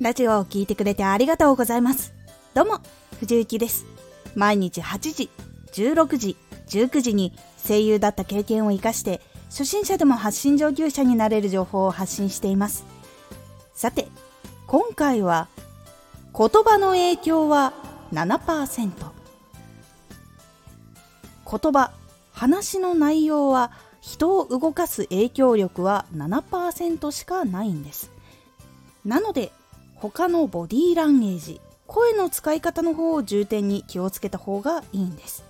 ラジオを聴いてくれてありがとうございます。どうも、藤幸です。毎日8時、16時、19時に声優だった経験を活かして、初心者でも発信上級者になれる情報を発信しています。さて、今回は、言葉の影響は7%。言葉、話の内容は人を動かす影響力は7%しかないんです。なので他のボディーランゲージ声の使い方の方を重点に気をつけた方がいいんです。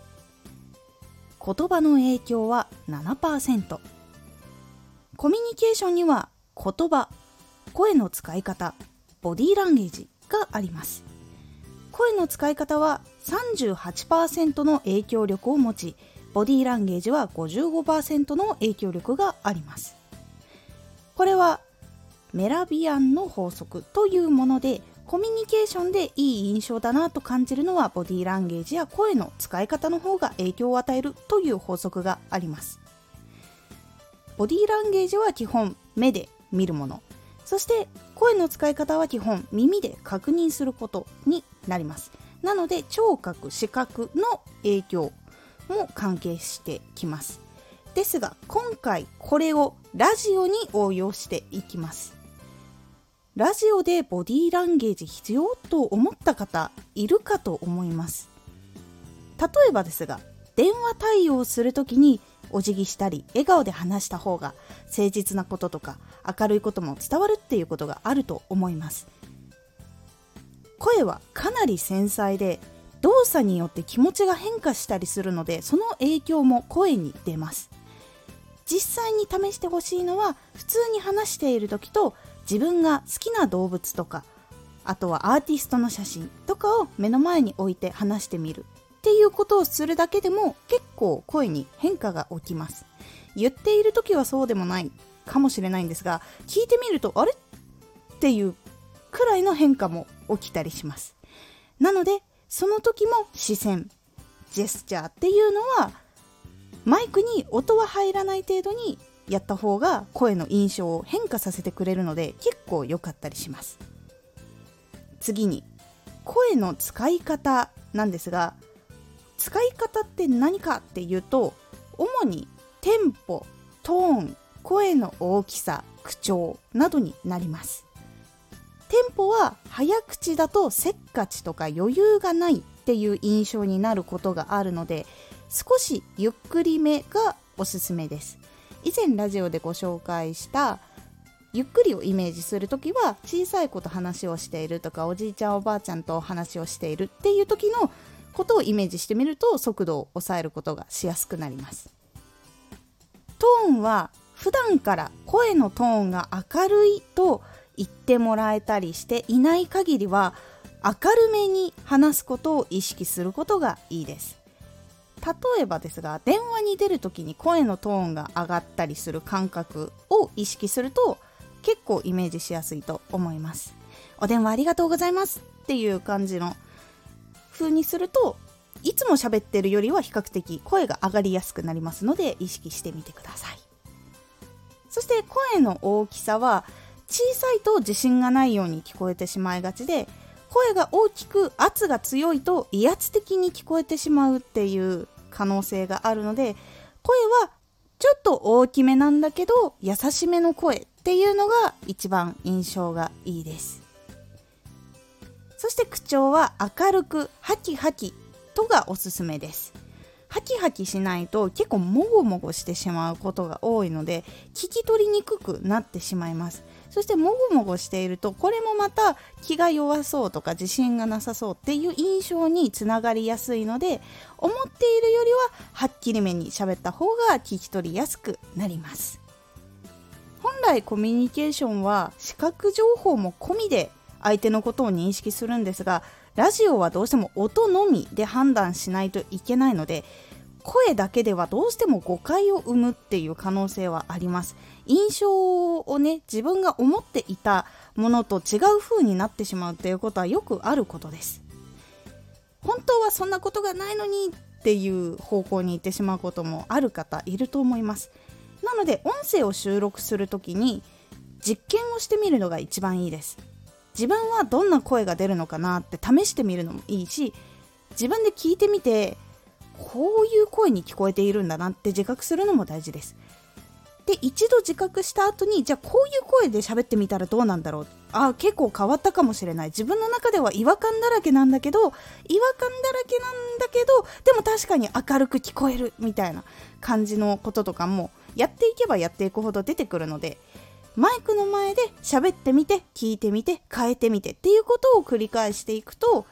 言葉の影響は7%コミュニケーションには言葉声の使い方ボディーランゲージがあります。声の使い方は38%の影響力を持ちボディーランゲージは55%の影響力があります。これはメラビアンの法則というものでコミュニケーションでいい印象だなと感じるのはボディーランゲージや声の使い方の方が影響を与えるという法則があります。ボディーランゲージは基本目で見るもの。そして声の使い方は基本耳で確認することになります。なので聴覚視覚の影響も関係してきます。ですが今回これをラジオに応用していきます。ラジオでボディーランゲージ必要と思った方いるかと思います。例えばですが電話対応する時にお辞儀したり笑顔で話した方が誠実なこととか明るいことも伝わるっていうことがあると思います。声はかなり繊細で動作によって気持ちが変化したりするのでその影響も声に出ます。実際に試してほしいのは普通に話している時と自分が好きな動物とかあとはアーティストの写真とかを目の前に置いて話してみるっていうことをするだけでも結構声に変化が起きます。言っている時はそうでもないかもしれないんですが聞いてみるとあれ？っていうくらいの変化も起きたりします。なのでその時も視線ジェスチャーっていうのはマイクに音は入らない程度にやった方が声の印象を変化させてくれるので結構良かったりします。次に声の使い方なんですが使い方って何かっていうと主にテンポトーン声の大きさ口調などになります。テンポは早口だとせっかちとか余裕がないっていう印象になることがあるので少しゆっくりめがおすすめです。以前ラジオでご紹介したゆっくりをイメージする時は小さい子と話をしているとかおじいちゃんおばあちゃんと話をしているっていう時のことをイメージしてみると速度を抑えることがしやすくなります。トーンは普段から声のトーンが明るいと言ってもらえたりしていない限りは明るめに話すことを意識することがいいです。例えばですが電話に出る時に声のトーンが上がったりする感覚を意識すると結構イメージしやすいと思います。お電話ありがとうございますっていう感じの風にするといつも喋ってるよりは比較的声が上がりやすくなりますので意識してみてください。そして声の大きさは小さいと自信がないように聞こえてしまいがちで声が大きく圧が強いと威圧的に聞こえてしまうっていう可能性があるので声はちょっと大きめなんだけど優しめの声っていうのが一番印象がいいです。そして口調は明るくハキハキとがおすすめです。ハキハキしないと結構もごもごしてしまうことが多いので聞き取りにくくなってしまいます。そしてもごもごしているとこれもまた気が弱そうとか自信がなさそうっていう印象につながりやすいので思っているよりははっきりめに喋った方が聞き取りやすくなります。本来コミュニケーションは視覚情報も込みで相手のことを認識するんですがラジオはどうしても音のみで判断しないといけないので声だけではどうしても誤解を生むっていう可能性はあります。印象をね自分が思っていたものと違う風になってしまうっていうことはよくあることです。本当はそんなことがないのにっていう方向に行ってしまうこともある方いると思います。なので音声を収録する時に実験をしてみるのが一番いいです。自分はどんな声が出るのかなって試してみるのもいいし自分で聞いてみてこういう声に聞こえているんだなって自覚するのも大事です。で一度自覚した後にじゃあこういう声で喋ってみたらどうなんだろう。あ結構変わったかもしれない。自分の中では違和感だらけなんだけど違和感だらけなんだけどでも確かに明るく聞こえるみたいな感じのこととかもやっていけばやっていくほど出てくるのでマイクの前で喋ってみて聞いてみて変えてみてっていうことを繰り返していくと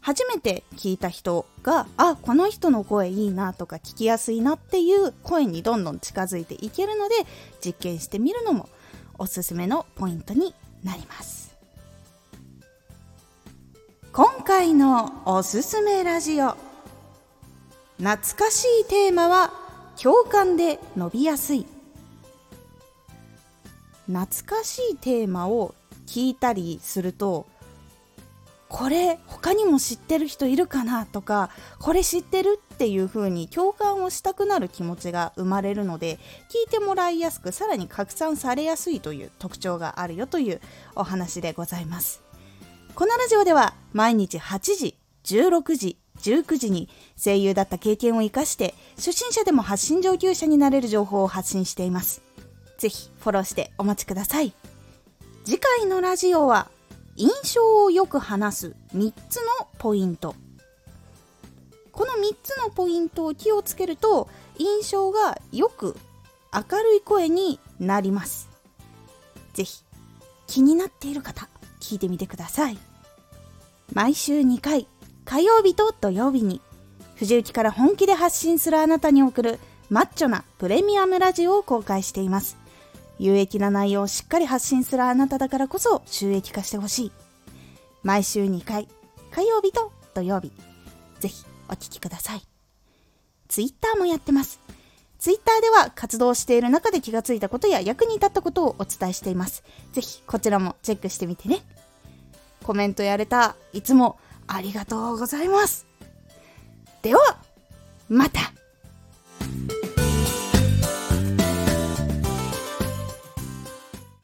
初めて聞いた人があこの人の声いいなとか聞きやすいなっていう声にどんどん近づいていけるので実験してみるのもおすすめのポイントになります。今回のおすすめラジオ。懐かしいテーマは共感で伸びやすい。懐かしいテーマを聞いたりするとこれ他にも知ってる人いるかなとかこれ知ってるっていう風に共感をしたくなる気持ちが生まれるので聞いてもらいやすくさらに拡散されやすいという特徴があるよというお話でございます。このラジオでは毎日8時16時19時に声優だった経験を生かして初心者でも発信上級者になれる情報を発信しています。ぜひフォローしてお待ちください。次回のラジオは印象をよく話す3つのポイント。この3つのポイントを気をつけると印象がよく明るい声になります。ぜひ気になっている方聞いてみてください。毎週2回火曜日と土曜日に藤雪から本気で発信するあなたに送るマッチョなプレミアムラジオを公開しています。有益な内容をしっかり発信するあなただからこそ収益化してほしい。毎週2回、火曜日と土曜日。ぜひお聴きください。ツイッターもやってます。ツイッターでは活動している中で気がついたことや役に立ったことをお伝えしています。ぜひこちらもチェックしてみてね。コメントやれた、いつもありがとうございます。では、また